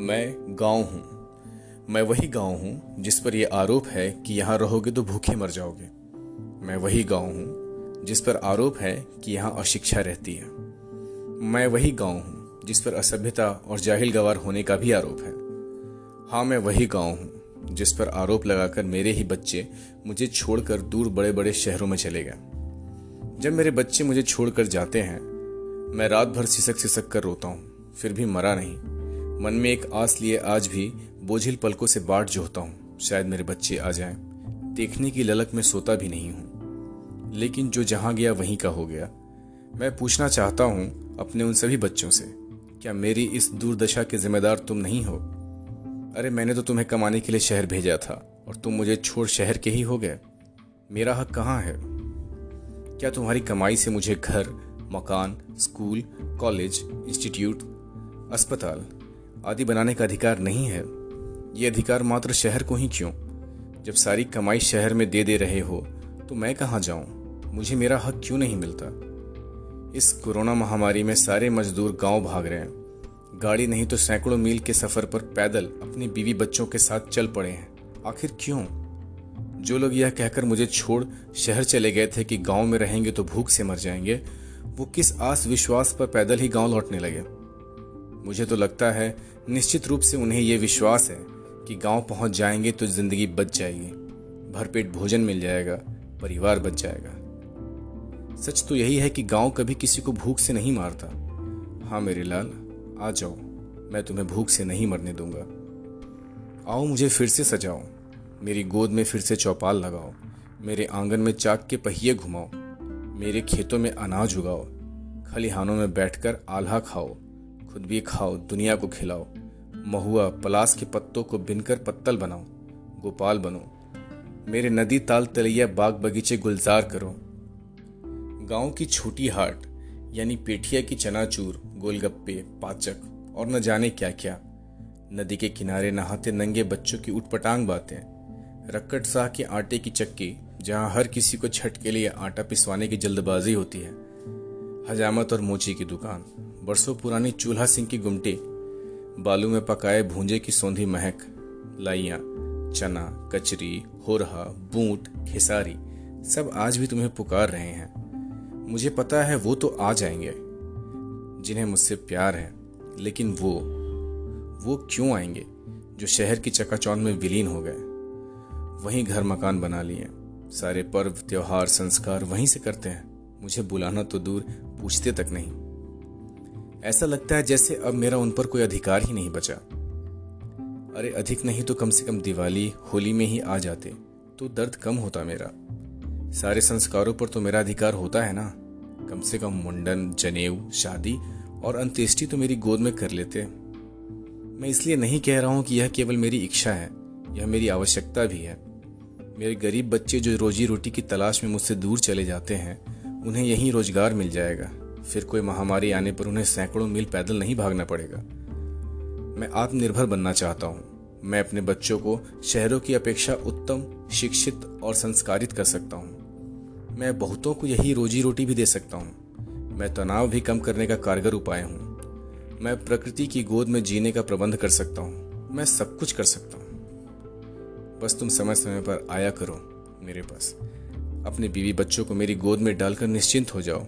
मैं गाँव हूँ। मैं वही गाँव हूँ जिस पर यह आरोप है कि यहाँ रहोगे तो भूखे मर जाओगे। मैं वही गाँव हूँ जिस पर आरोप है कि यहाँ अशिक्षा रहती है। मैं वही गाँव हूँ जिस पर असभ्यता और जाहिल गवार होने का भी आरोप है। हाँ मैं वही गाँव हूँ जिस पर आरोप लगाकर मेरे ही बच्चे मुझे छोड़कर दूर बड़े बड़े शहरों में चले गए। जब मेरे बच्चे मुझे छोड़कर जाते हैं, मैं रात भर सिसक सिसक कर रोता हूँ, फिर भी मरा नहीं। मन में एक आस लिए आज भी बोझिल पलकों से बाट जोहता हूँ। शायद मेरे बच्चे आ जाएँ। देखने की ललक में सोता भी नहीं हूँ। लेकिन जो जहाँ गया वहीं का हो गया। मैं पूछना चाहता हूँ अपने उन सभी बच्चों से, क्या मेरी इस दूरदशा के जिम्मेदार तुम नहीं हो? अरे मैंने तो तुम्हें कमाने के लिए शहर भेजा था, और तुम मुझे छोड़ शहर के ही हो गए। मेरा हक कहाँ है? क्या तुम्हारी कमाई से मुझे घर, मकान, स्कूल, कॉलेज, इंस्टीट्यूट, अस्पताल आदि बनाने का अधिकार नहीं है। ये अधिकार मात्र शहर को ही क्यों? जब सारी कमाई शहर में दे दे रहे हो तो मैं कहाँ जाऊँ? मुझे मेरा हक क्यों नहीं मिलता? इस कोरोना महामारी में सारे मजदूर गाँव भाग रहे हैं। गाड़ी नहीं तो सैकड़ों मील के सफ़र पर पैदल अपनी बीवी बच्चों के साथ चल पड़े हैं। आखिर क्यों? जो लोग यह कहकर मुझे छोड़ शहर चले गए थे कि गाँव में रहेंगे तो भूख से मर जाएँगे, वो किस आस विश्वास पर पैदल ही गाँव लौटने लगे? मुझे तो लगता है निश्चित रूप से उन्हें यह विश्वास है कि गाँव पहुँच जाएँगे तो ज़िंदगी बच जाएगी। भरपेट भोजन मिल जाएगा, परिवार बच जाएगा। सच तो यही है कि गाँव कभी किसी को भूख से नहीं मारता। हाँ मेरे लाल, आ जाओ, मैं तुम्हें भूख से नहीं मरने दूँगा। आओ मुझे फिर से सजाओ, मेरी गोद में फिर से चौपाल लगाओ, मेरे आँगन में चाक के पहिए घुमाओ, मेरे खेतों में अनाज उगाओ, खलिहानों में बैठकर आल्हा खाओ। खुद भी खाओ, दुनिया को खिलाओ। महुआ पलास के पत्तों को बिनकर पत्तल बनाओ, गोपाल बनो। मेरे नदी ताल तलैया बाग बगीचे गुलजार करो। गाँव की छोटी हाट, यानी पेठिया की चनाचूर, गोलगप्पे, पाचक, और न जाने क्या क्या नदी के किनारे नहाते नंगे बच्चों की उठपटांग बातें रक्कट शाह के आटे की चक्की, जहाँ हर किसी को छठ के लिए आटा पिसवाने की जल्दबाजी होती है। हजामत और मोची की दुकान। बरसों पुरानी चूल्हा सिंह की गुमटी, बालू में पकाए भूंजे की सौंधी महक, लाइया, चना, कचरी, होरहा, बूट, खेसारी, सब आज भी तुम्हें पुकार रहे हैं। मुझे पता है वो तो आ जाएँगे, जिन्हें मुझसे प्यार है, लेकिन वो वो क्यों आएँगे, जो शहर की चकाचौंध में विलीन हो गए? वहीं घर मकान बना लिए, सारे पर्व, त्योहार, संस्कार वहीं से करते हैं। मुझे बुलाना तो दूर पूछते तक नहीं। ऐसा लगता है जैसे अब मेरा उन पर कोई अधिकार ही नहीं बचा। अरे, अधिक नहीं तो कम से कम दिवाली, होली में ही आ जाते तो दर्द कम होता मेरा। सारे संस्कारों पर तो मेरा अधिकार होता है ना। कम से कम मुंडन, जनेऊ, शादी और अंत्येष्टि तो मेरी गोद में कर लेते। मैं इसलिए नहीं कह रहा हूँ कि यह केवल मेरी इच्छा है, यह मेरी आवश्यकता भी है। मेरे गरीब बच्चे जो रोजी रोटी की तलाश में मुझसे दूर चले जाते हैं, उन्हें यहीं रोज़गार मिल जाएगा। फिर कोई महामारी आने पर उन्हें सैकड़ों मील पैदल नहीं भागना पड़ेगा। मैं आत्मनिर्भर बनना चाहता हूँ। मैं अपने बच्चों को शहरों की अपेक्षा उत्तम, शिक्षित और संस्कारित कर सकता हूँ। मैं बहुतों को यही रोजी रोटी भी दे सकता हूँ। मैं तनाव भी कम करने का कारगर उपाय हूँ। मैं प्रकृति की गोद में जीने का प्रबंध कर सकता हूँ। मैं सब कुछ कर सकता हूँ। बस तुम समय समय पर आया करो मेरे पास। अपने बीवी बच्चों को मेरी गोद में डालकर निश्चिंत हो जाओ।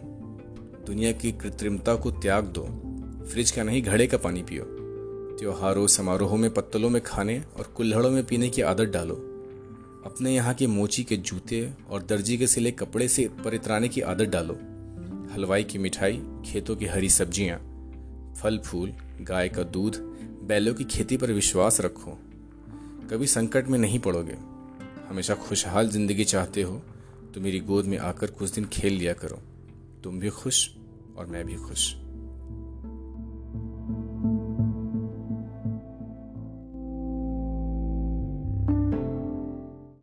दुनिया की कृत्रिमता को त्याग दो। फ्रिज का नहीं, घड़े का पानी पियो। त्योहारों, समारोहों में पत्तलों में खाने और कुल्हड़ों में पीने की आदत डालो। अपने यहाँ के मोची के जूते और दर्जी के सिले कपड़े से परित्राने की आदत डालो। हलवाई की मिठाई, खेतों की हरी सब्ज़ियाँ, फल, फूल, गाय का दूध, बैलों की खेती पर विश्वास रखो। कभी संकट में नहीं पड़ोगे। हमेशा खुशहाल ज़िंदगी चाहते हो तो मेरी गोद में आकर कुछ दिन खेल लिया करो। तुम भी खुश और मैं भी खुश।